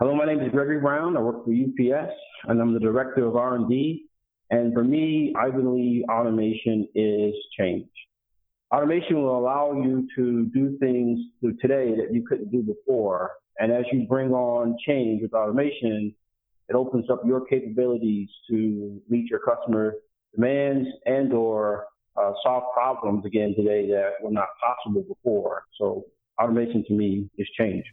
Hello, my name is Gregory Brown. I work for UPS, and I'm the director of R&D. And for me, I believe automation is change. Automation will allow you to do things today that you couldn't do before. And as you bring on change with automation, it opens up your capabilities to meet your customer demands and or uh, solve problems again today that were not possible before. So automation to me is change.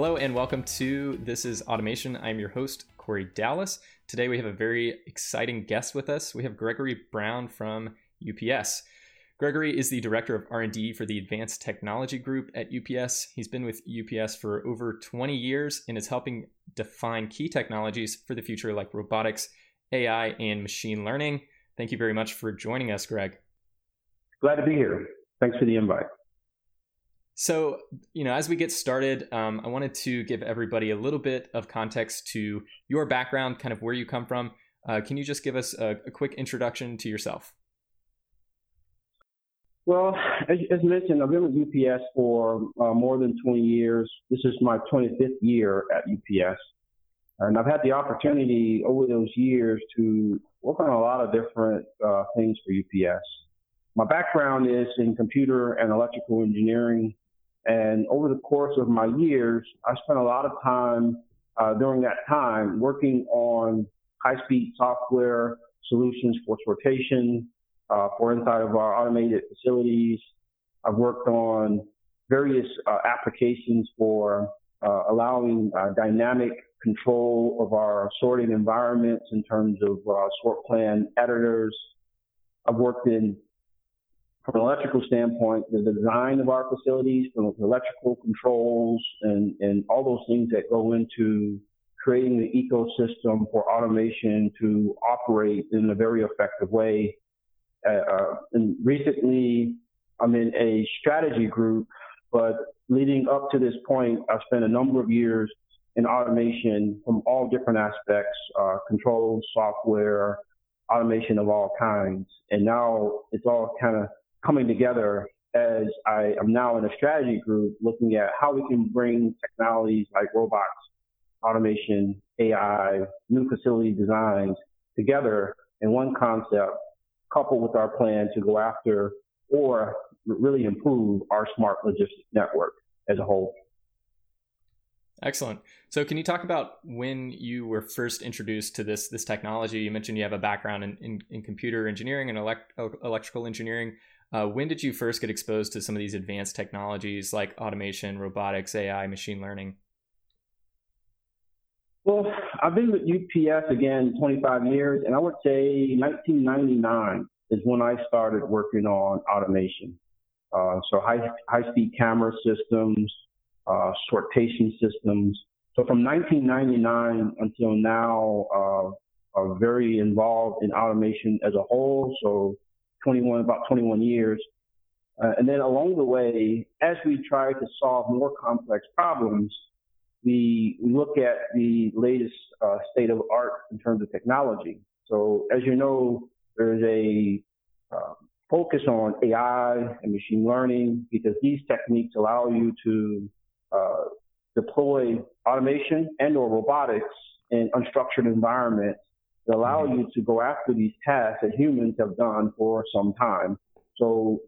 Hello and welcome to This is Automation. I'm your host, Corey Dallas. Today we have a very exciting guest with us. We have Gregory Brown from UPS. Gregory is the director of R&D for the Advanced Technology Group at UPS. He's been with UPS for over 20 years and is helping define key technologies for the future like robotics, AI, and machine learning. Thank you very much for joining us, Greg. Glad to be here. Thanks for the invite. So, you know, as we get started, um, I wanted to give everybody a little bit of context to your background, kind of where you come from. Uh, can you just give us a, a, quick introduction to yourself? Well, as, as mentioned, I've been with UPS for uh, more than 20 years. This is my 25th year at UPS. And I've had the opportunity over those years to work on a lot of different uh, things for UPS. My background is in computer and electrical engineering. And over the course of my years, I spent a lot of time uh, during that time working on high-speed software solutions for sortation, uh, for inside of our automated facilities. I've worked on various uh, applications for uh, allowing uh, dynamic control of our sorting environments in terms of uh, sort plan editors. I've worked in from an electrical standpoint, the design of our facilities, from electrical controls and, and all those things that go into creating the ecosystem for automation to operate in a very effective way. Uh, uh, and recently, I'm in a strategy group, but leading up to this point, I spent a number of years in automation from all different aspects, uh, controls, software, automation of all kinds. And now it's all kind of coming together as I am now in a strategy group looking at how we can bring technologies like robots, automation, AI, new facility designs together in one concept, coupled with our plan to go after or really improve our smart logistics network as a whole. Excellent. So, can you talk about when you were first introduced to this this technology? You mentioned you have a background in, in, in computer engineering and elect, electrical engineering. Uh, when did you first get exposed to some of these advanced technologies like automation, robotics, AI, machine learning? Well, I've been with UPS again 25 years, and I would say 1999 is when I started working on automation. Uh, so high high speed camera systems, uh, sortation systems. So from 1999 until now, uh, are very involved in automation as a whole. So 21, about 21 years. Uh, and then along the way, as we try to solve more complex problems, we, look at the latest uh, state of art in terms of technology. So as you know, there's a uh, focus on AI and machine learning because these techniques allow you to uh, deploy automation and or robotics in unstructured environments that allow you to go after these tasks that humans have done for some time. So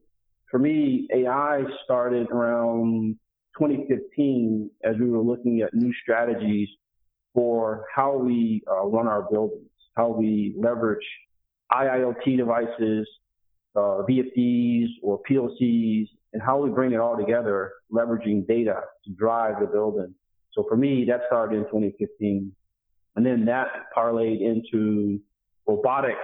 for me, AI started around 2015 as we were looking at new strategies for how we uh, run our buildings, how we leverage IIoT devices, uh, VFDs or PLCs, and how we bring it all together, leveraging data to drive the building. So for me, that started in 2015. And then that parlayed into robotics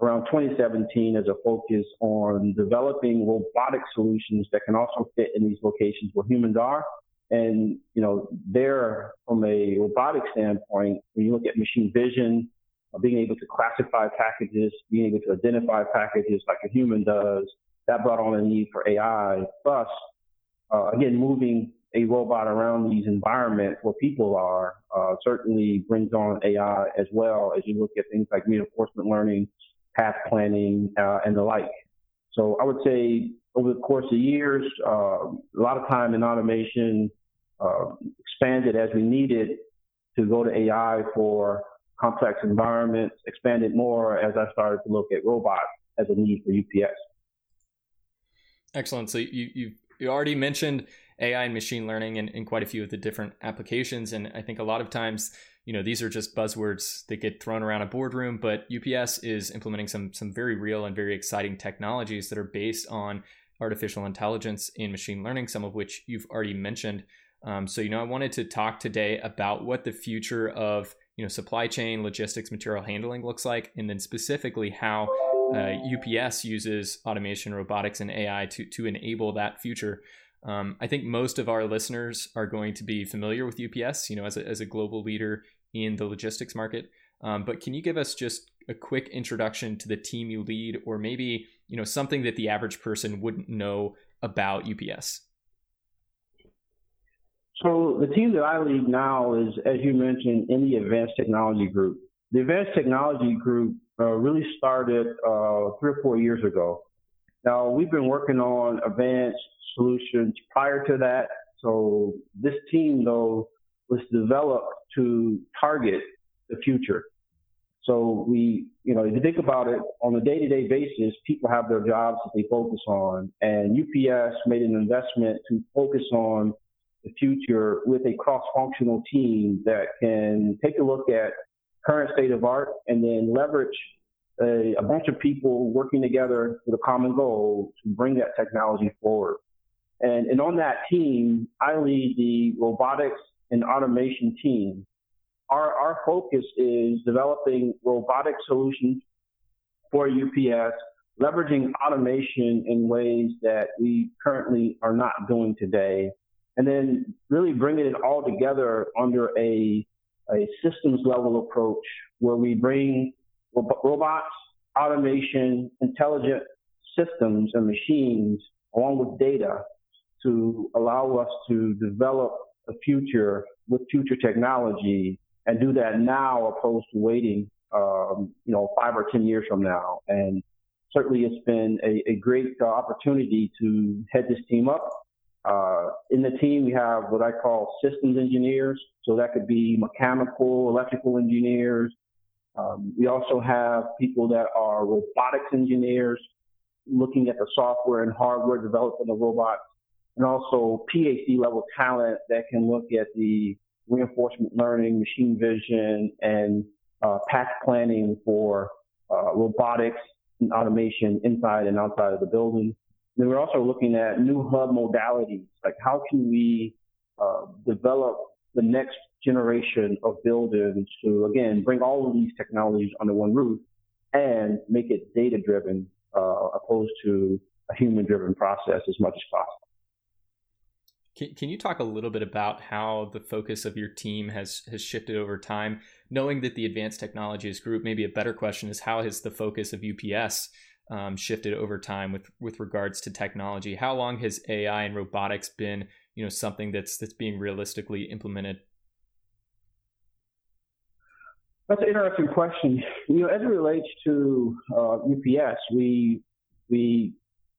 around 2017 as a focus on developing robotic solutions that can also fit in these locations where humans are. And, you know, there from a robotic standpoint, when you look at machine vision, uh, being able to classify packages, being able to identify packages like a human does, that brought on a need for AI. Plus, uh, again, moving a robot around these environments where people are uh, certainly brings on AI as well as you look at things like reinforcement learning, path planning, uh, and the like. So I would say over the course of years, uh, a lot of time in automation uh, expanded as we needed to go to AI for complex environments, expanded more as I started to look at robots as a need for UPS. Excellent. So you, you, you already mentioned AI and machine learning in, in quite a few of the different applications. And I think a lot of times, you know, these are just buzzwords that get thrown around a boardroom, but UPS is implementing some some very real and very exciting technologies that are based on artificial intelligence and machine learning, some of which you've already mentioned. Um, so, you know, I wanted to talk today about what the future of you know supply chain, logistics, material handling looks like, and then specifically how uh, UPS uses automation, robotics, and AI to to enable that future. Um, I think most of our listeners are going to be familiar with UPS, you know, as a, as a global leader in the logistics market. Um, but can you give us just a quick introduction to the team you lead, or maybe you know something that the average person wouldn't know about UPS? So the team that I lead now is, as you mentioned, in the Advanced Technology Group. The Advanced Technology Group uh, really started uh, three or four years ago. Now we've been working on advanced solutions prior to that. So this team, though, was developed to target the future. So we, you know, if you think about it, on a day-to-day basis, people have their jobs that they focus on, and UPS made an investment to focus on the future with a cross-functional team that can take a look at current state of art and then leverage a, a bunch of people working together with a common goal to bring that technology forward. And, and on that team, I lead the robotics and automation team our, our focus is developing robotic solutions for UPS, leveraging automation in ways that we currently are not doing today, and then really bringing it all together under a, a systems level approach where we bring robots, automation, intelligent systems and machines along with data to allow us to develop a future with future technology and do that now opposed to waiting, um, you know, five or 10 years from now. And certainly it's been a, a great uh, opportunity to head this team up. Uh, in the team, we have what I call systems engineers. So that could be mechanical, electrical engineers. Um, we also have people that are robotics engineers looking at the software and hardware development of robots and also PhD level talent that can look at the reinforcement learning, machine vision, and uh, path planning for uh, robotics and automation inside and outside of the building. And we're also looking at new hub modalities, like how can we uh, develop the next generation of buildings to, again, bring all of these technologies under one roof and make it data driven uh, opposed to a human driven process as much as possible. Can, can you talk a little bit about how the focus of your team has has shifted over time? Knowing that the advanced technologies group, maybe a better question is how has the focus of UPS um, shifted over time with with regards to technology? How long has AI and robotics been, you know, something that's that's being realistically implemented? That's an interesting question. You know, as it relates to uh, UPS, we we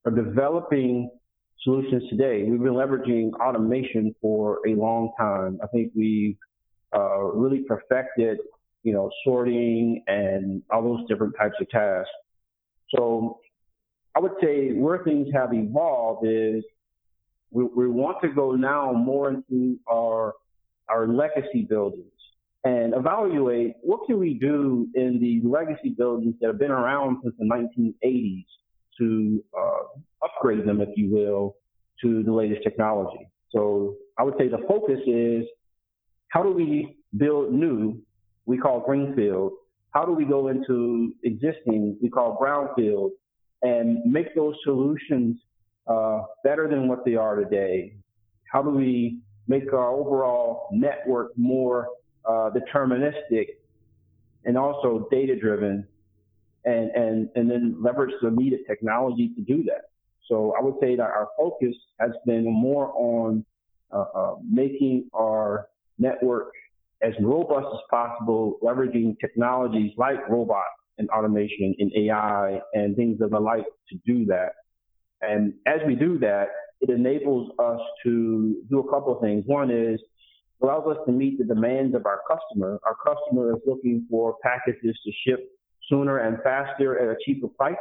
are developing solutions today. We've been leveraging automation for a long time. I think we've uh, really perfected, you know, sorting and all those different types of tasks. So I would say where things have evolved is we, we want to go now more into our our legacy buildings and evaluate what can we do in the legacy buildings that have been around since the 1980s to uh, upgrade them, if you will, to the latest technology. So I would say the focus is how do we build new, we call greenfield. How do we go into existing, we call brownfield, and make those solutions uh, better than what they are today? How do we make our overall network more uh, deterministic and also data driven and, and, and then leverage the needed technology to do that. So I would say that our focus has been more on uh, uh, making our network as robust as possible, leveraging technologies like robots and automation and AI and things of the like to do that. And as we do that, it enables us to do a couple of things. One is allows us to meet the demands of our customer. Our customer is looking for packages to ship sooner and faster at a cheaper price.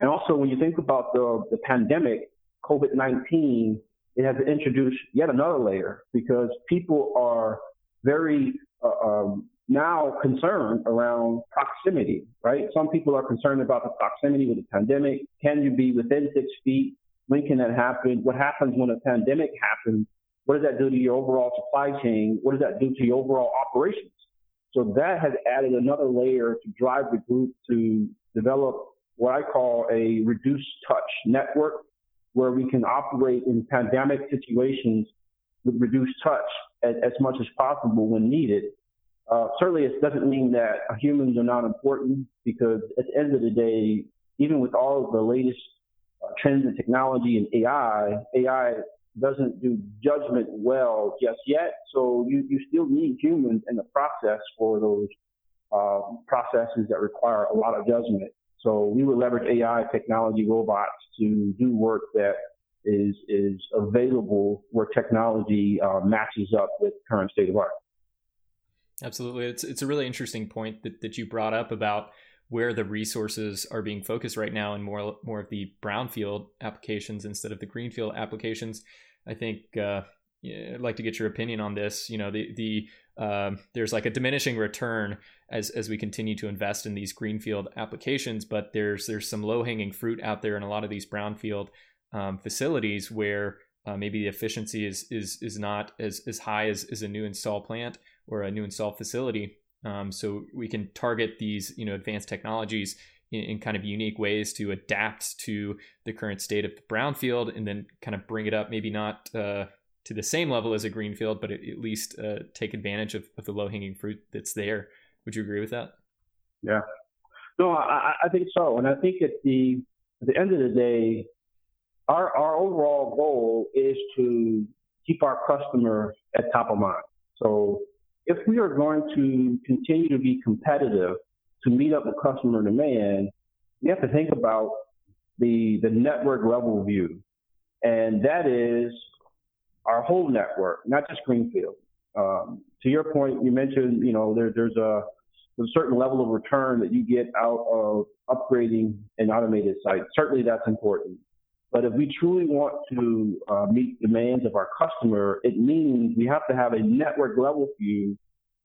And also, when you think about the, the pandemic, COVID-19, it has introduced yet another layer because people are very uh, um, now concerned around proximity, right? Some people are concerned about the proximity with the pandemic. Can you be within six feet? When can that happen? What happens when a pandemic happens? What does that do to your overall supply chain? What does that do to your overall operations? So that has added another layer to drive the group to develop what I call a reduced touch network where we can operate in pandemic situations with reduced touch as, as much as possible when needed. Uh, certainly, it doesn't mean that humans are not important because at the end of the day, even with all of the latest uh, trends in technology and AI, AI doesn't do judgment well just yet. So you, you still need humans in the process for those uh, processes that require a lot of judgment. So we would leverage AI technology robots to do work that is is available where technology uh, matches up with current state of art. Absolutely, it's it's a really interesting point that, that you brought up about where the resources are being focused right now and more more of the brownfield applications instead of the greenfield applications. I think uh, I'd like to get your opinion on this. You know, the the um, there's like a diminishing return as as we continue to invest in these greenfield applications, but there's there's some low hanging fruit out there in a lot of these brownfield um, facilities where uh, maybe the efficiency is is is not as as high as, as a new install plant or a new install facility. Um, so we can target these you know advanced technologies in, in, kind of unique ways to adapt to the current state of the brownfield and then kind of bring it up maybe not uh, to the same level as a greenfield, but at least uh, take advantage of, of the low hanging fruit that's there. Would you agree with that? Yeah. No, I, I think so, and I think at the at the end of the day, our our overall goal is to keep our customer at top of mind. So if we are going to continue to be competitive to meet up with customer demand, we have to think about the the network level view, and that is our whole network, not just Greenfield. Um, to your point, you mentioned you know there, there's a there's a certain level of return that you get out of upgrading an automated site. Certainly, that's important. But if we truly want to uh, meet demands of our customer, it means we have to have a network level view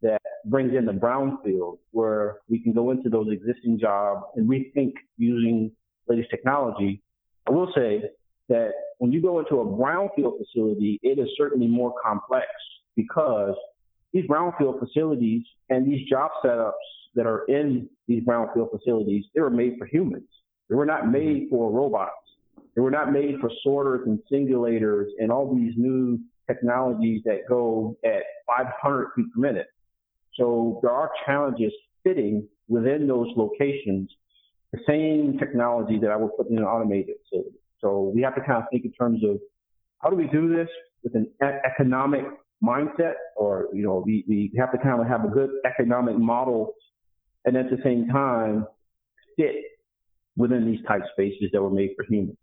that brings in the brownfield where we can go into those existing jobs and rethink using latest technology. I will say that when you go into a brownfield facility, it is certainly more complex because these brownfield facilities and these job setups that are in these brownfield facilities, they were made for humans. They were not made for robots. They were not made for sorters and singulators and all these new technologies that go at 500 feet per minute. So there are challenges fitting within those locations the same technology that I would put in an automated facility. So we have to kind of think in terms of how do we do this with an economic mindset, or you know, we, we have to kind of have a good economic model, and at the same time fit within these tight spaces that were made for humans.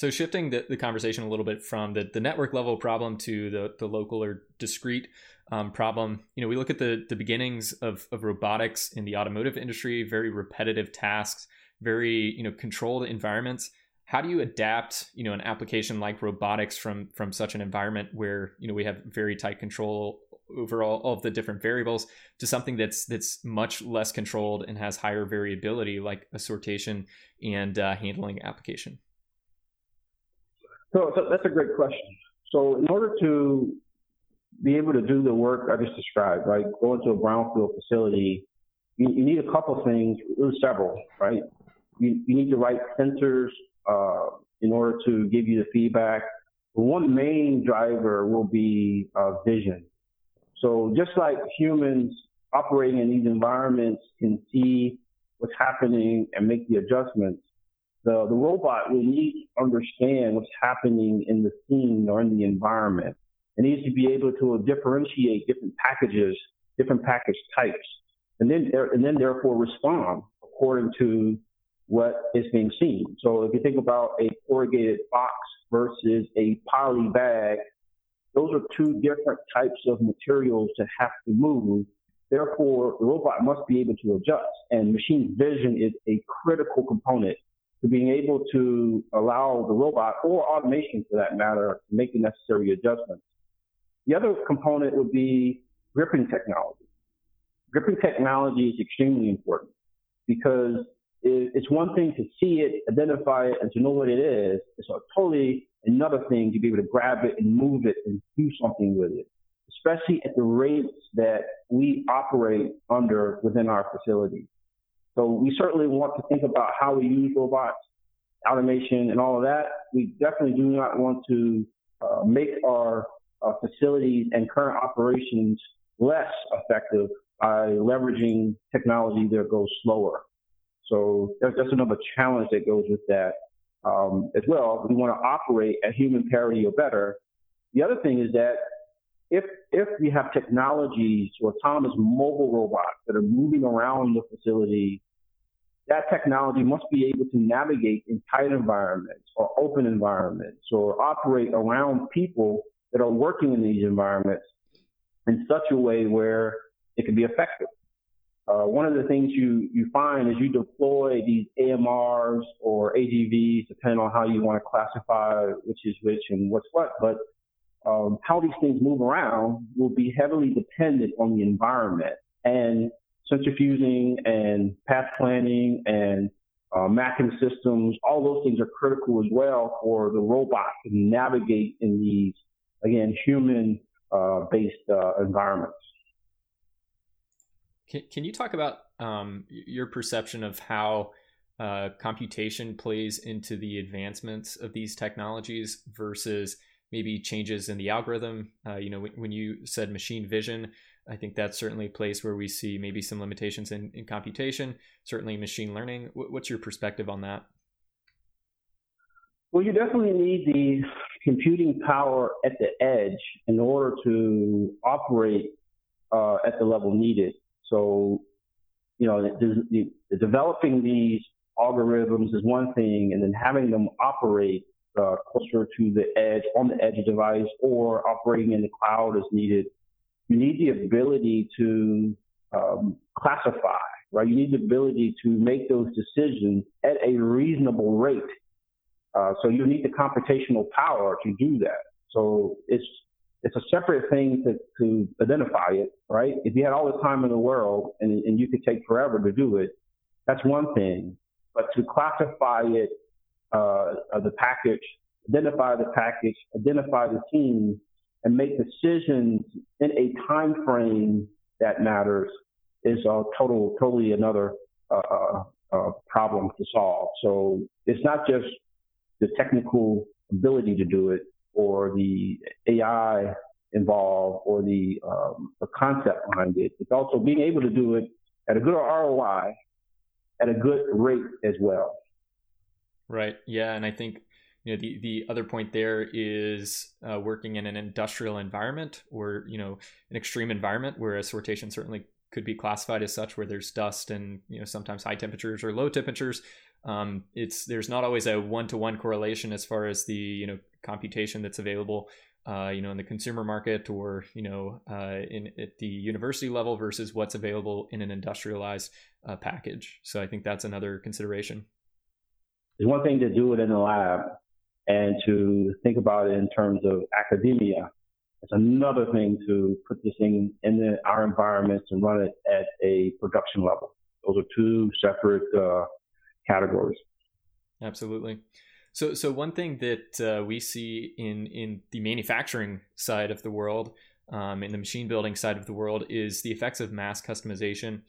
So shifting the, the conversation a little bit from the, the network level problem to the, the local or discrete um, problem, you know, we look at the, the beginnings of, of robotics in the automotive industry, very repetitive tasks, very, you know, controlled environments. How do you adapt, you know, an application like robotics from from such an environment where, you know, we have very tight control over all, of the different variables to something that's that's much less controlled and has higher variability like a sortation and uh, handling application? So, that's a great question. So in order to be able to do the work I just described, right, go into a brownfield facility, you, you need a couple things, really several, right? You, you need the right sensors uh, in order to give you the feedback. One main driver will be uh, vision. So just like humans operating in these environments can see what's happening and make the adjustments, the, the robot will need to understand what's happening in the scene or in the environment. It needs to be able to differentiate different packages, different package types, and then and then therefore respond according to what is being seen. So if you think about a corrugated box versus a poly bag, those are two different types of materials to have to move. Therefore, the robot must be able to adjust, and machine vision is a critical component to being able to allow the robot or automation for that matter to make the necessary adjustments. The other component would be gripping technology. Gripping technology is extremely important because it's one thing to see it, identify it, and to know what it is. It's a totally another thing to be able to grab it and move it and do something with it, especially at the rates that we operate under within our facilities. So we certainly want to think about how we use robots, automation, and all of that. We definitely do not want to uh, make our uh, facilities and current operations less effective by leveraging technology that goes slower. So that's, that's another challenge that goes with that um, as well. We want to operate at human parity or better. The other thing is that if if we have technologies or autonomous mobile robots that are moving around the facility, that technology must be able to navigate in tight environments or open environments or operate around people that are working in these environments in such a way where it can be effective. Uh, one of the things you, you find is you deploy these AMRs or AGVs, depending on how you want to classify which is which and what's what, but um, how these things move around will be heavily dependent on the environment. And centrifuging and path planning and uh, mapping systems, all those things are critical as well for the robot to navigate in these, again, human uh, based uh, environments. Can, can you talk about um, your perception of how uh, computation plays into the advancements of these technologies versus maybe changes in the algorithm? Uh, you know, when, when, you said machine vision, I think that's certainly a place where we see maybe some limitations in, in computation, certainly machine learning. What's your perspective on that? Well, you definitely need the computing power at the edge in order to operate uh, at the level needed. So, you know, the, the developing these algorithms is one thing, and then having them operate uh, closer to the edge, on the edge device, or operating in the cloud as needed. You need the ability to um, classify, right? You need the ability to make those decisions at a reasonable rate. Uh, so you need the computational power to do that. So it's it's a separate thing to, to identify it, right? If you had all the time in the world and, and you could take forever to do it, that's one thing. But to classify it, uh, the package, identify the package, identify the team, and make decisions in a time frame that matters is a total, totally another uh, uh, uh problem to solve. So it's not just the technical ability to do it, or the AI involved or the, um, the concept behind it. It's also being able to do it at a good ROI at a good rate as well. Right. Yeah. And I think you know the the other point there is uh, working in an industrial environment or you know an extreme environment where a sortation certainly could be classified as such where there's dust and you know sometimes high temperatures or low temperatures um, it's there's not always a one-to-one correlation as far as the you know computation that's available uh, you know in the consumer market or you know uh, in at the university level versus what's available in an industrialized uh, package so i think that's another consideration it's one thing to do it in the lab and to think about it in terms of academia it's another thing to put this thing in the, our environments and run it at a production level those are two separate uh, categories. Absolutely. So, so one thing that uh, we see in in the manufacturing side of the world, um, in the machine building side of the world, is the effects of mass customization.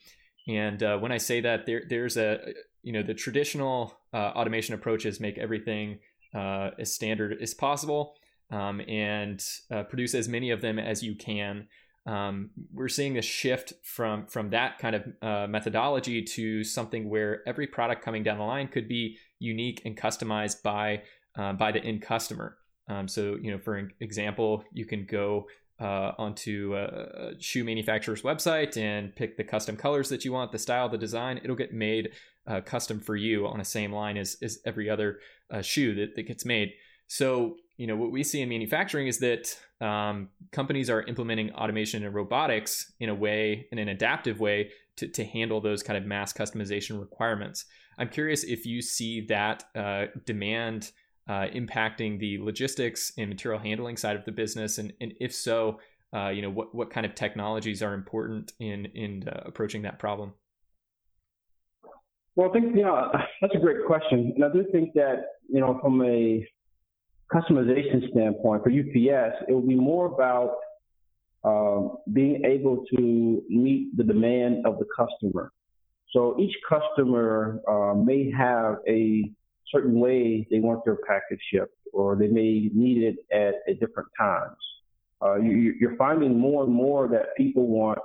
And uh, when I say that, there there's a you know the traditional uh, automation approaches make everything uh, as standard as possible um, and uh, produce as many of them as you can. um, we're seeing a shift from from that kind of uh, methodology to something where every product coming down the line could be unique and customized by uh, by the end customer. Um, so, you know, for example, you can go uh, onto a shoe manufacturer's website and pick the custom colors that you want, the style, the design. It'll get made uh, custom for you on the same line as, as every other uh, shoe that, that gets made. So, you know, what we see in manufacturing is that um, companies are implementing automation and robotics in a way, in an adaptive way, to, to handle those kind of mass customization requirements. I'm curious if you see that uh, demand uh, impacting the logistics and material handling side of the business, and, and if so, uh, you know what what kind of technologies are important in in uh, approaching that problem. Well, I think you know that's a great question, and I do think that you know from a customization standpoint for UPS, it will be more about uh, being able to meet the demand of the customer. So each customer uh, may have a certain way they want their package shipped, or they may need it at, at different times. Uh, you, are finding more and more that people want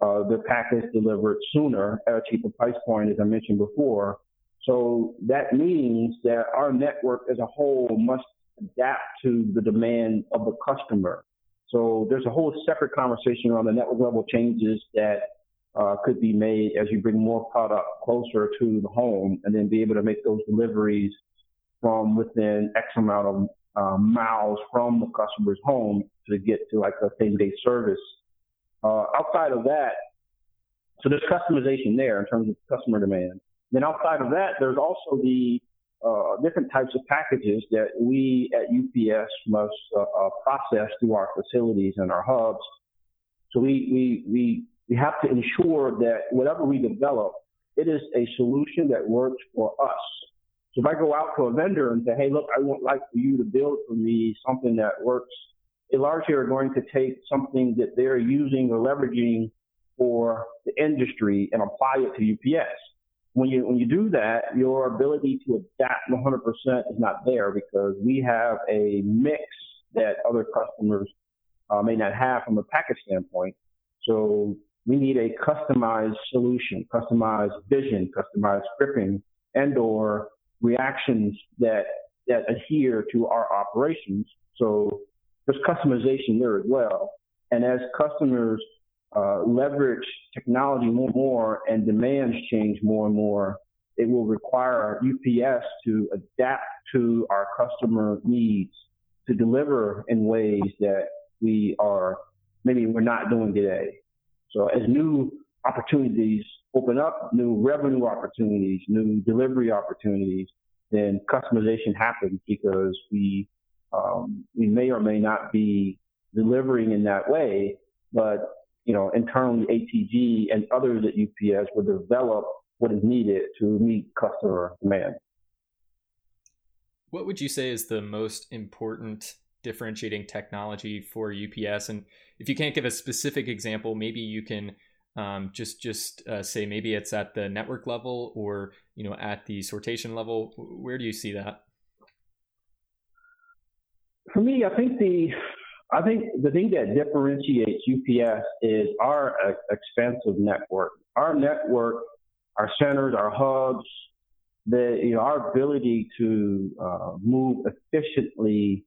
uh, their package delivered sooner at a cheaper price point, as I mentioned before. So that means that our network as a whole must adapt to the demand of the customer. So there's a whole separate conversation around the network level changes that uh, could be made as you bring more product closer to the home and then be able to make those deliveries from within X amount of uh, miles from the customer's home to get to like a same day service. Uh, outside of that, so there's customization there in terms of customer demand. Then outside of that, there's also the uh, different types of packages that we at UPS must uh, uh, process through our facilities and our hubs. So we, we, we we have to ensure that whatever we develop, it is a solution that works for us. So if I go out to a vendor and say, hey, look, I would like for you to build for me something that works, they largely are going to take something that they're using or leveraging for the industry and apply it to UPS. When you, when you do that, your ability to adapt 100% is not there because we have a mix that other customers uh, may not have from a package standpoint. So we need a customized solution, customized vision, customized scripting, and or reactions that that adhere to our operations. So there's customization there as well. And as customers uh, leverage technology more and more and demands change more and more, it will require UPS to adapt to our customer needs to deliver in ways that we are maybe we're not doing today. So as new opportunities open up, new revenue opportunities, new delivery opportunities, then customization happens because we um, we may or may not be delivering in that way, but you know internally ATG and others at UPS will develop what is needed to meet customer demand. What would you say is the most important differentiating technology for UPS? And if you can't give a specific example, maybe you can um, just just uh, say maybe it's at the network level or you know at the sortation level. Where do you see that? For me, I think the I think the thing that differentiates UPS is our uh, expansive network. Our network, our centers, our hubs, the you know our ability to uh, move efficiently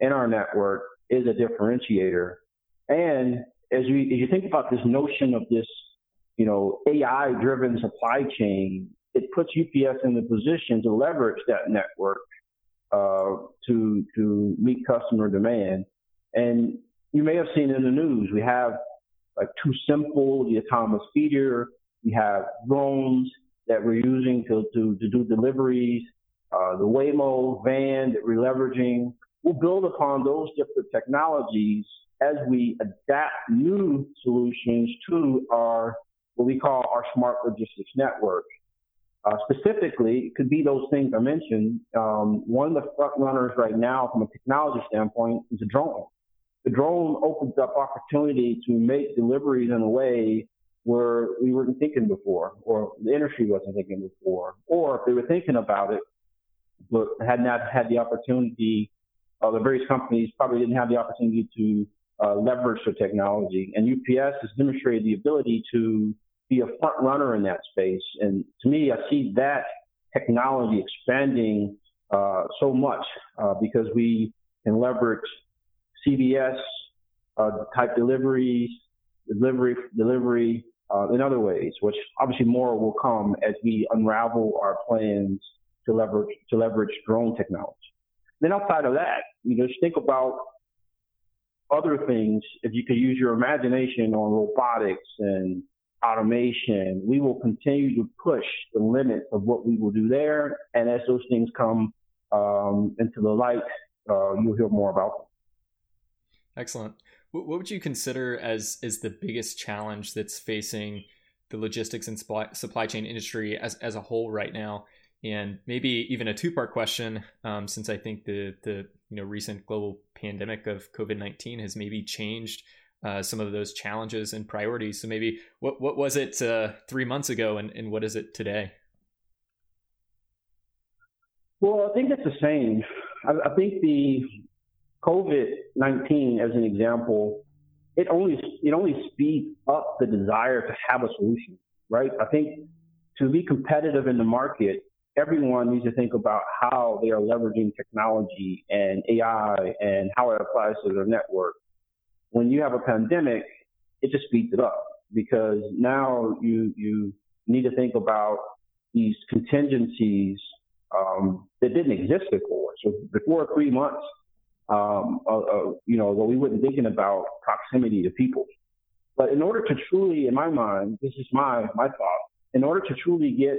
in our network is a differentiator. And as you as you think about this notion of this, you know, AI driven supply chain, it puts UPS in the position to leverage that network uh, to to meet customer demand. And you may have seen in the news, we have like TuSimple, the autonomous feeder. We have drones that we're using to, to, to do deliveries, uh, the Waymo van that we're leveraging we'll build upon those different technologies as we adapt new solutions to our what we call our smart logistics network. Uh, specifically, it could be those things I mentioned. Um, one of the front runners right now, from a technology standpoint, is a drone. The drone opens up opportunity to make deliveries in a way where we weren't thinking before, or the industry wasn't thinking before, or if they were thinking about it, but had not had the opportunity uh, the various companies probably didn't have the opportunity to uh, leverage the technology. And UPS has demonstrated the ability to be a front runner in that space. And to me, I see that technology expanding uh, so much uh, because we can leverage CVS uh, type deliveries, delivery, delivery uh, in other ways, which obviously more will come as we unravel our plans to leverage to leverage drone technology. Then outside of that, you know, just think about other things. If you could use your imagination on robotics and automation, we will continue to push the limits of what we will do there. And as those things come um, into the light, uh, you'll hear more about them. Excellent. What would you consider as is the biggest challenge that's facing the logistics and supply chain industry as, as a whole right now? And maybe even a two part question, um, since I think the the you know recent global pandemic of COVID nineteen has maybe changed uh, some of those challenges and priorities. So maybe what what was it uh, three months ago, and, and what is it today? Well, I think it's the same. I, I think the COVID nineteen, as an example, it only it only speeds up the desire to have a solution, right? I think to be competitive in the market, everyone needs to think about how they are leveraging technology and AI and how it applies to their network. When you have a pandemic, it just speeds it up because now you you need to think about these contingencies um, that didn't exist before. So before three months, um, uh, uh, you know, well, we weren't thinking about proximity to people. But in order to truly, in my mind, this is my my thought. In order to truly get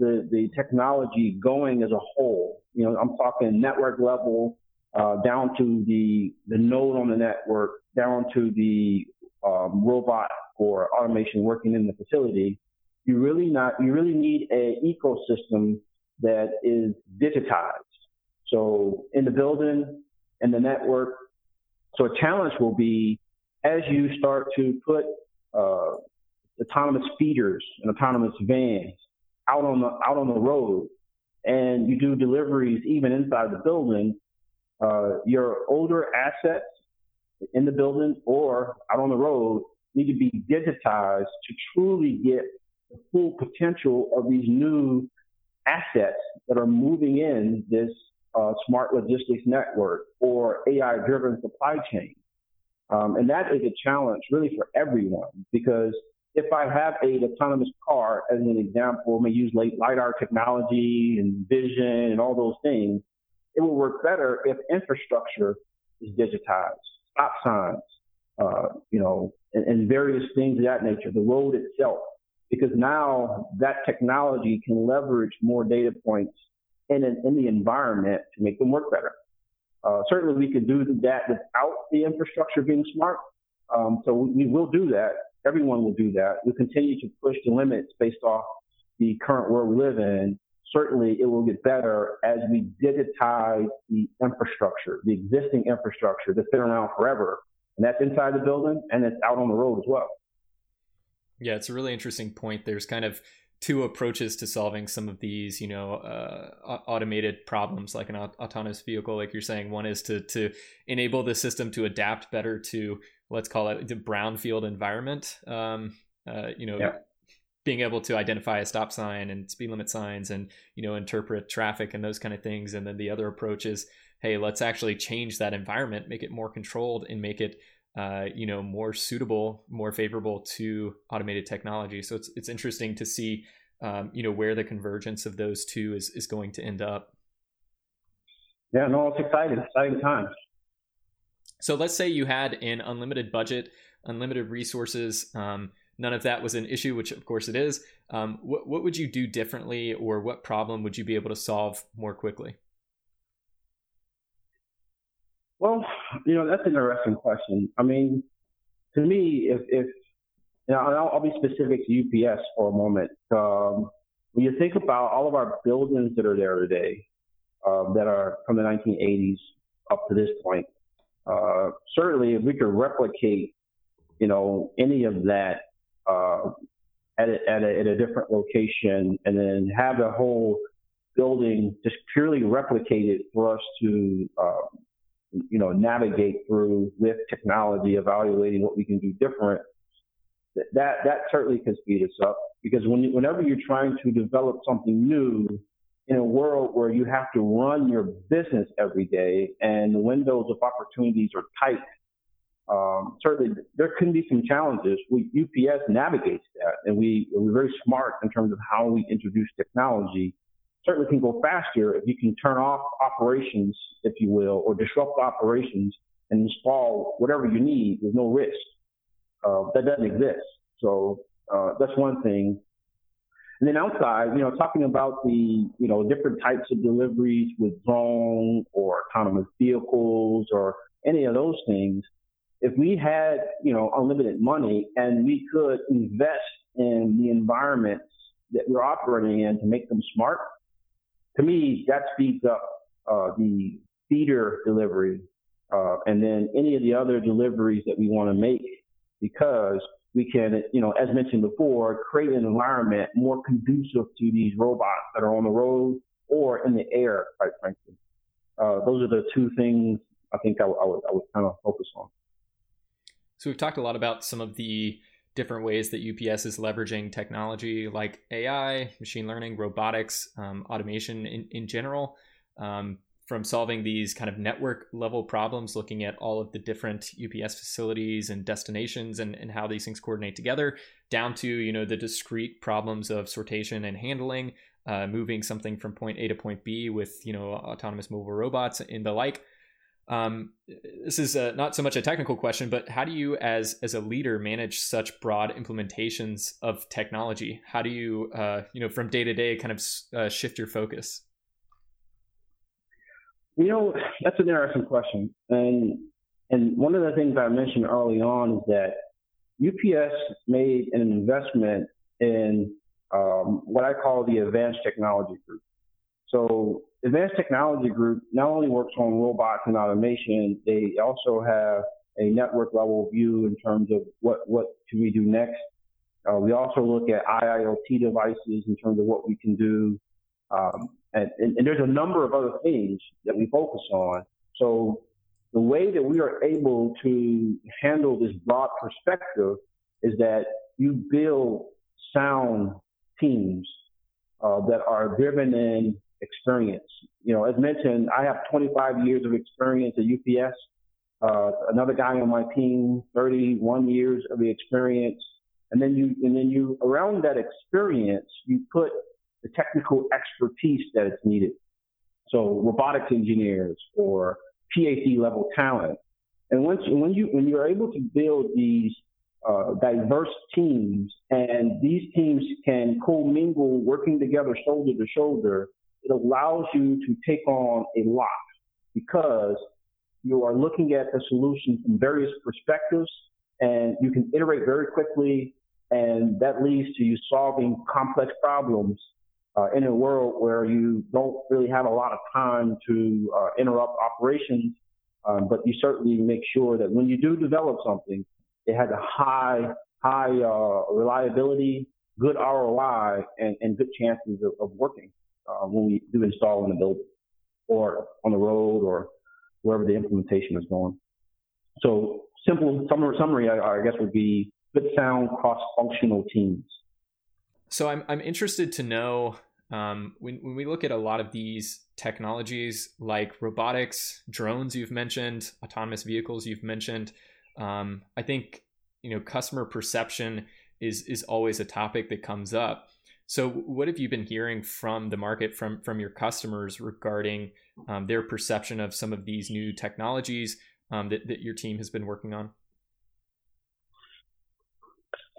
the the technology going as a whole, you know, I'm talking network level, uh, down to the the node on the network, down to the um, robot or automation working in the facility. You really not you really need an ecosystem that is digitized. So in the building, and the network. So a challenge will be as you start to put uh, autonomous feeders and autonomous vans out on the out on the road, and you do deliveries even inside the building. Uh, your older assets in the building or out on the road need to be digitized to truly get the full potential of these new assets that are moving in this uh, smart logistics network or AI driven supply chain. Um, and that is a challenge really for everyone because if I have a autonomous car, as an example, may use LiDAR technology and vision and all those things, it will work better if infrastructure is digitized, stop signs, uh, you know, and, and various things of that nature, the road itself, because now that technology can leverage more data points in, an, in the environment to make them work better. Uh, certainly, we can do that without the infrastructure being smart. Um, so we, we will do that. Everyone will do that. We continue to push the limits based off the current world we live in. Certainly, it will get better as we digitize the infrastructure, the existing infrastructure that's been around forever. And that's inside the building and it's out on the road as well. Yeah, it's a really interesting point. There's kind of two approaches to solving some of these, you know, uh, automated problems like an autonomous vehicle. Like you're saying, one is to to enable the system to adapt better to let's call it the brownfield environment. Um, uh, you know, yeah. being able to identify a stop sign and speed limit signs, and you know, interpret traffic and those kind of things. And then the other approach is, hey, let's actually change that environment, make it more controlled, and make it uh, you know more suitable, more favorable to automated technology. So it's it's interesting to see um, you know where the convergence of those two is is going to end up. Yeah, no, it's exciting, exciting times. So let's say you had an unlimited budget, unlimited resources. Um, none of that was an issue, which of course it is. Um, what, what would you do differently, or what problem would you be able to solve more quickly? Well, you know, that's an interesting question. I mean, to me, if, if you know, I'll, I'll, be specific to UPS for a moment. Um, when you think about all of our buildings that are there today, um, that are from the 1980s up to this point, uh, certainly if we could replicate, you know, any of that uh, at, a, at, a, at a different location and then have the whole building just purely replicated for us to uh, you know, navigate through with technology, evaluating what we can do different, that that certainly can speed us up. Because when whenever you're trying to develop something new in a world where you have to run your business every day and the windows of opportunities are tight, um, certainly there can be some challenges. We, UPS navigates that, and we we're very smart in terms of how we introduce technology. Certainly can go faster if you can turn off operations, if you will, or disrupt operations and install whatever you need with no risk. Uh, that doesn't exist. So uh, that's one thing. And then outside, you know, talking about the, you know, different types of deliveries with drone or autonomous vehicles or any of those things, if we had, you know, unlimited money and we could invest in the environments that we're operating in to make them smart, to me, that speeds up uh, the feeder delivery uh, and then any of the other deliveries that we want to make because we can, you know, as mentioned before, create an environment more conducive to these robots that are on the road or in the air, quite frankly. Uh, those are the two things I think I, I, would, I would kind of focus on. So we've talked a lot about some of the different ways that UPS is leveraging technology like AI, machine learning, robotics, um, automation in, in general. Um, from solving these kind of network level problems, looking at all of the different UPS facilities and destinations and, and how these things coordinate together, down to you know the discrete problems of sortation and handling, uh, moving something from point A to point B with you know autonomous mobile robots and the like. Um, this is uh, not so much a technical question, but how do you, as as a leader, manage such broad implementations of technology? How do you, uh, you know, from day to day, kind of uh, shift your focus? You know, that's an interesting question. And and one of the things I mentioned early on is that UPS made an investment in um, what I call the Advanced Technology Group. So Advanced Technology Group not only works on robots and automation, they also have a network level view in terms of what, what can we do next. Uh, we also look at IIoT devices in terms of what we can do. Um, and, and, and, there's a number of other things that we focus on. So the way that we are able to handle this broad perspective is that you build sound teams uh, that are driven in experience. You know, as mentioned, I have 25 years of experience at UPS. Uh, another guy on my team, 31 years of experience. And then you, and then you, around that experience, you put the technical expertise that is needed. So robotics engineers or PhD level talent. And once when you when you're able to build these uh, diverse teams and these teams can co-mingle working together shoulder to shoulder, it allows you to take on a lot because you are looking at the solution from various perspectives and you can iterate very quickly and that leads to you solving complex problems uh, in a world where you don't really have a lot of time to uh, interrupt operations, um, but you certainly make sure that when you do develop something, it has a high, high uh, reliability, good ROI, and, and good chances of, of working uh, when we do install in the building or on the road or wherever the implementation is going. So simple summary, summary I, I guess would be good sound cross-functional teams. So I'm I'm interested to know um, when when we look at a lot of these technologies like robotics, drones you've mentioned, autonomous vehicles you've mentioned. Um, I think you know customer perception is is always a topic that comes up. So what have you been hearing from the market from from your customers regarding um, their perception of some of these new technologies um, that, that your team has been working on?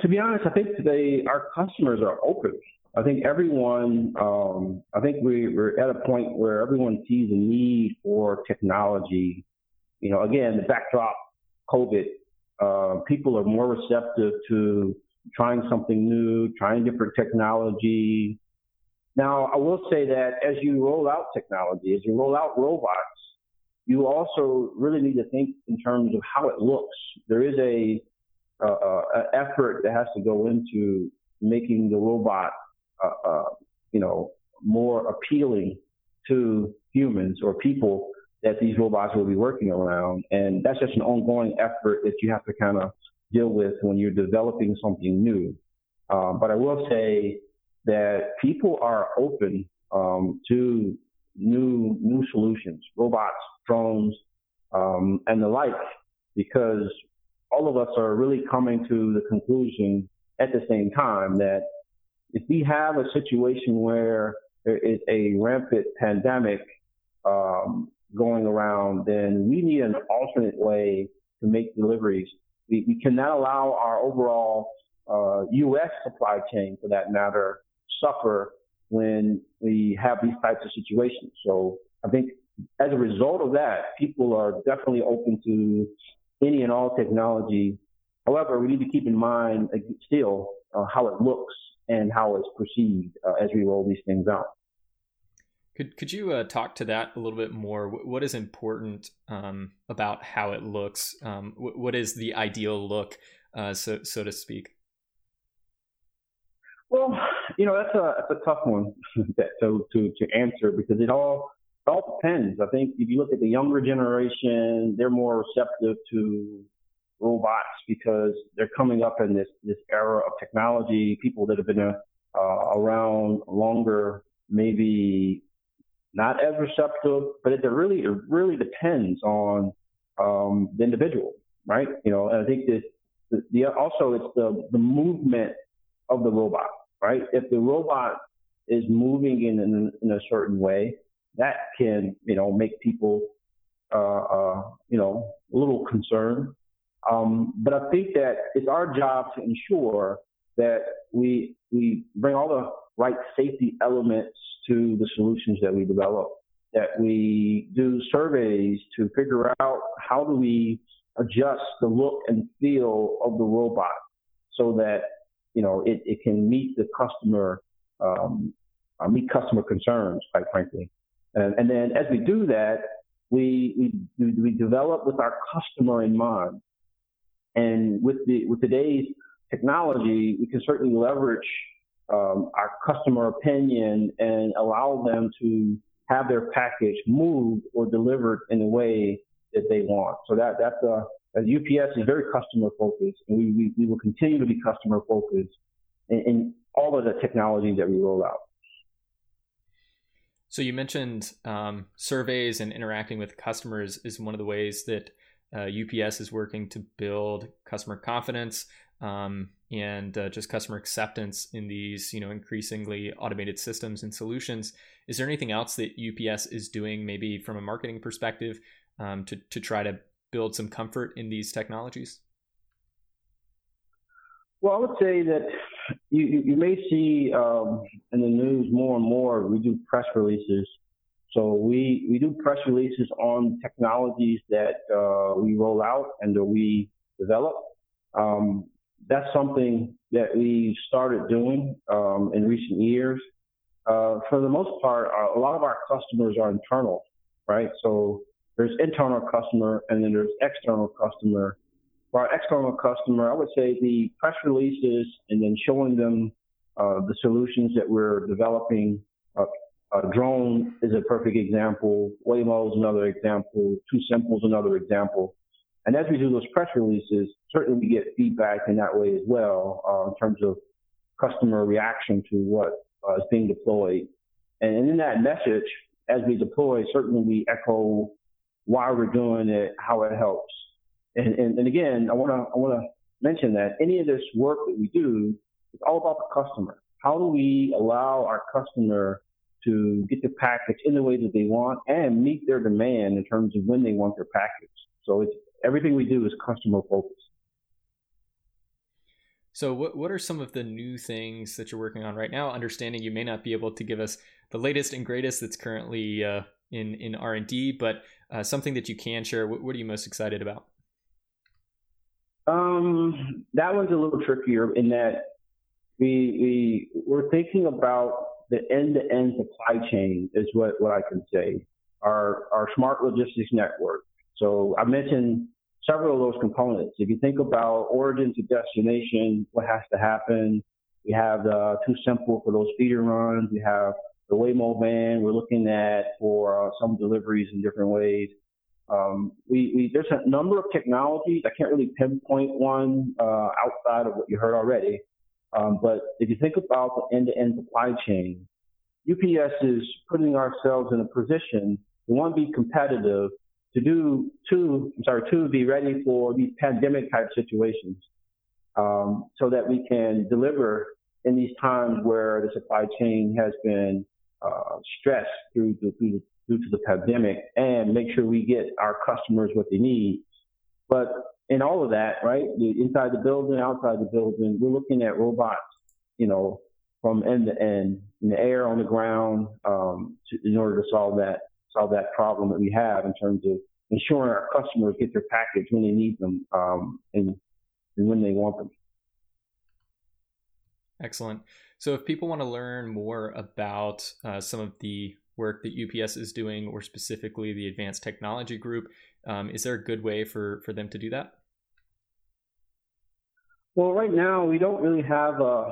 To be honest, I think they our customers are open. I think everyone, um, I think we, we're at a point where everyone sees a need for technology. You know, again, the backdrop, COVID, uh, people are more receptive to trying something new, trying different technology. Now, I will say that as you roll out technology, as you roll out robots, you also really need to think in terms of how it looks. There is a uh, uh, effort that has to go into making the robot, uh, uh, you know, more appealing to humans or people that these robots will be working around. And that's just an ongoing effort that you have to kind of deal with when you're developing something new. Um, but I will say that people are open um, to new new solutions, robots, drones, um, and the like, because all of us are really coming to the conclusion at the same time that if we have a situation where there is a rampant pandemic um, going around, then we need an alternate way to make deliveries. We, we cannot allow our overall uh, U.S. supply chain, for that matter, suffer when we have these types of situations. So I think as a result of that, people are definitely open to any and all technology. However, we need to keep in mind uh, still uh, how it looks and how it's perceived uh, as we roll these things out. Could could you uh, talk to that a little bit more? What is important um, about how it looks? Um, what is the ideal look, uh, so so to speak? Well, you know that's a that's a tough one to to to answer because it all it all depends. I think if you look at the younger generation, they're more receptive to robots because they're coming up in this this era of technology. People that have been uh, around longer maybe not as receptive, but it really it really depends on um, the individual, right? You know, and I think that the, the also it's the the movement of the robot, right? If the robot is moving in in, in a certain way, that can you know make people uh, uh, you know a little concerned. Um, but I think that it's our job to ensure that we we bring all the right safety elements to the solutions that we develop. That we do surveys to figure out how do we adjust the look and feel of the robot so that you know it, it can meet the customer um, uh, meet customer concerns, quite frankly. And, and then as we do that, we, we we develop with our customer in mind. And with the with today's technology, we can certainly leverage um, our customer opinion and allow them to have their package moved or delivered in the way that they want. So that that's a UPS is very customer focused, and we, we, we will continue to be customer focused in, in, all of the technologies that we roll out. So you mentioned um, surveys and interacting with customers is one of the ways that uh, UPS is working to build customer confidence um, and uh, just customer acceptance in these, you know, increasingly automated systems and solutions. Is there anything else that UPS is doing, maybe from a marketing perspective, um, to to try to build some comfort in these technologies? Well, I would say that you you may see um, in the news more and more. We do press releases, so we we do press releases on technologies that uh, we roll out and that we develop. Um, that's something that we started doing um, in recent years. Uh, for the most part, uh, a lot of our customers are internal, right? So there's internal customer and then there's external customer. For our external customer, I would say the press releases and then showing them uh, the solutions that we're developing. Uh, drone is a perfect example. Waymo is another example. Too Simple is another example. And as we do those press releases, certainly we get feedback in that way as well uh, in terms of customer reaction to what uh, is being deployed. And in that message, as we deploy, certainly we echo why we're doing it, how it helps. And, and, and again, I want to I want to mention that any of this work that we do is all about the customer. How do we allow our customer to get the package in the way that they want and meet their demand in terms of when they want their package? So it's everything we do is customer focused. So, what what are some of the new things that you're working on right now? Understanding you may not be able to give us the latest and greatest that's currently uh, in in R and D, but uh, something that you can share. What, what, are you most excited about? Um, that one's a little trickier in that we we we're thinking about the end to end supply chain is what what I can say. Our our smart logistics network. So I mentioned several of those components. If you think about origin to destination, what has to happen? We have the too simple for those feeder runs. We have the Waymo van. We're looking at for uh, some deliveries in different ways. Um, we, we, there's a number of technologies. I can't really pinpoint one uh, outside of what you heard already. Um, but if you think about the end-to-end supply chain, UPS is putting ourselves in a position to one be competitive, to do two, I'm sorry, to be ready for these pandemic type situations, um, so that we can deliver in these times where the supply chain has been uh, stressed through through the due to the pandemic and make sure we get our customers what they need. But in all of that, right, inside the building, outside the building, we're looking at robots, you know, from end to end, in the air, on the ground, um, to, in order to solve that solve that problem that we have in terms of ensuring our customers get their package when they need them um, and, and when they want them. Excellent. So, if people want to learn more about uh, some of the work that UPS is doing, or specifically the Advanced Technology Group. Um, is there a good way for, for them to do that? Well, right now we don't really have a,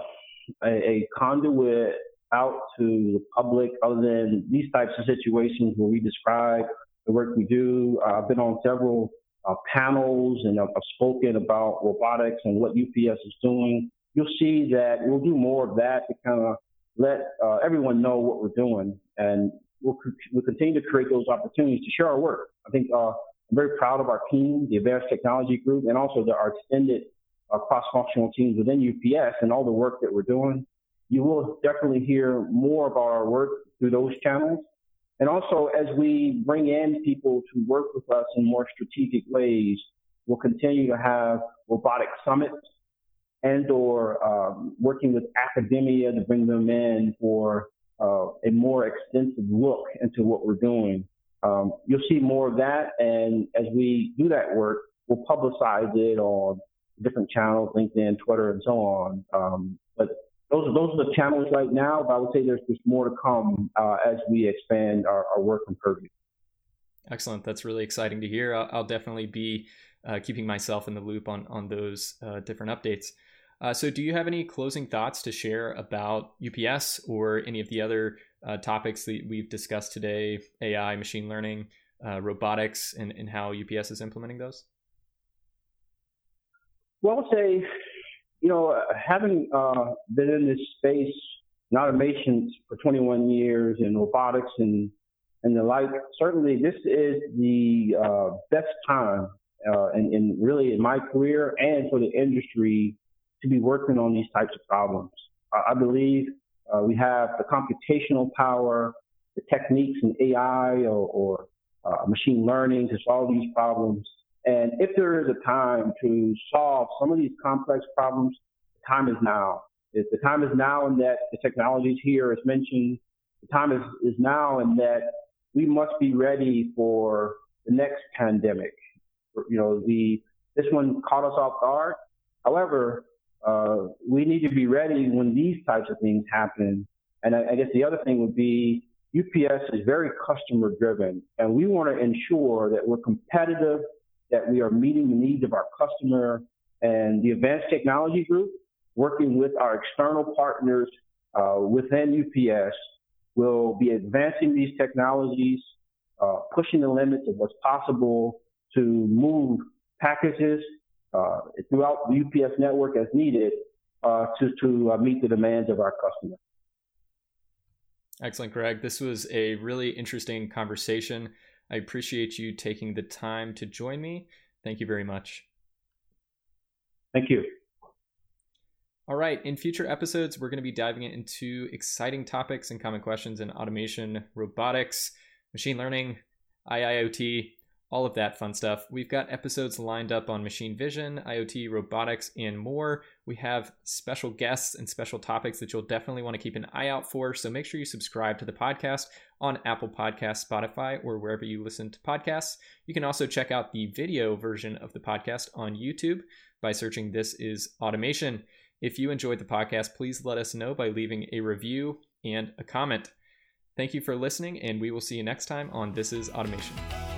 a, a conduit out to the public other than these types of situations where we describe the work we do. I've been on several uh, panels and I've, I've spoken about robotics and what UPS is doing. You'll see that we'll do more of that to kind of let uh, everyone know what we're doing, and we'll, we'll continue to create those opportunities to share our work. I think uh, I'm very proud of our team, the Advanced Technology Group, and also the, our extended uh, cross-functional teams within UPS and all the work that we're doing. You will definitely hear more about our work through those channels. And also, as we bring in people to work with us in more strategic ways, we'll continue to have robotic summits and or um, working with academia to bring them in for uh, a more extensive look into what we're doing. Um, you'll see more of that, and as we do that work, we'll publicize it on different channels, LinkedIn, Twitter, and so on. Um, but those are those are the channels right now. But I would say there's just more to come uh, as we expand our, our work and purview. Excellent. That's really exciting to hear. I'll, I'll definitely be uh, keeping myself in the loop on on those uh, different updates. Uh, so, do you have any closing thoughts to share about UPS or any of the other uh, topics that we've discussed today AI, machine learning, uh, robotics, and, and how UPS is implementing those? Well, I would say, you know, having uh, been in this space in automation for 21 years in robotics and and the like, certainly this is the uh, best time, uh, and, and really in my career and for the industry to be working on these types of problems. I, believe uh, we have the computational power, the techniques in AI or, or uh, machine learning to solve these problems. And if there is a time to solve some of these complex problems, the time is now. If the time is now in that the technology is here, as mentioned. The time is, is now in that we must be ready for the next pandemic. You know, the this one caught us off guard. However, uh, we need to be ready when these types of things happen. And I, I guess the other thing would be UPS is very customer driven, and we want to ensure that we're competitive, that we are meeting the needs of our customer. And the Advanced Technology Group, working with our external partners uh, within UPS, will be advancing these technologies, uh, pushing the limits of what's possible to move packages uh, throughout the UPS network as needed uh, to, to uh, meet the demands of our customers. Excellent, Greg. This was a really interesting conversation. I appreciate you taking the time to join me. Thank you very much. Thank you. All right, in future episodes, we're going to be diving into exciting topics and common questions in automation, robotics, machine learning, IIoT, all of that fun stuff. We've got episodes lined up on machine vision, IoT, robotics, and more. We have special guests and special topics that you'll definitely want to keep an eye out for. So make sure you subscribe to the podcast on Apple Podcasts, Spotify, or wherever you listen to podcasts. You can also check out the video version of the podcast on YouTube by searching This is Automation. If you enjoyed the podcast, please let us know by leaving a review and a comment. Thank you for listening, and we will see you next time on This is Automation.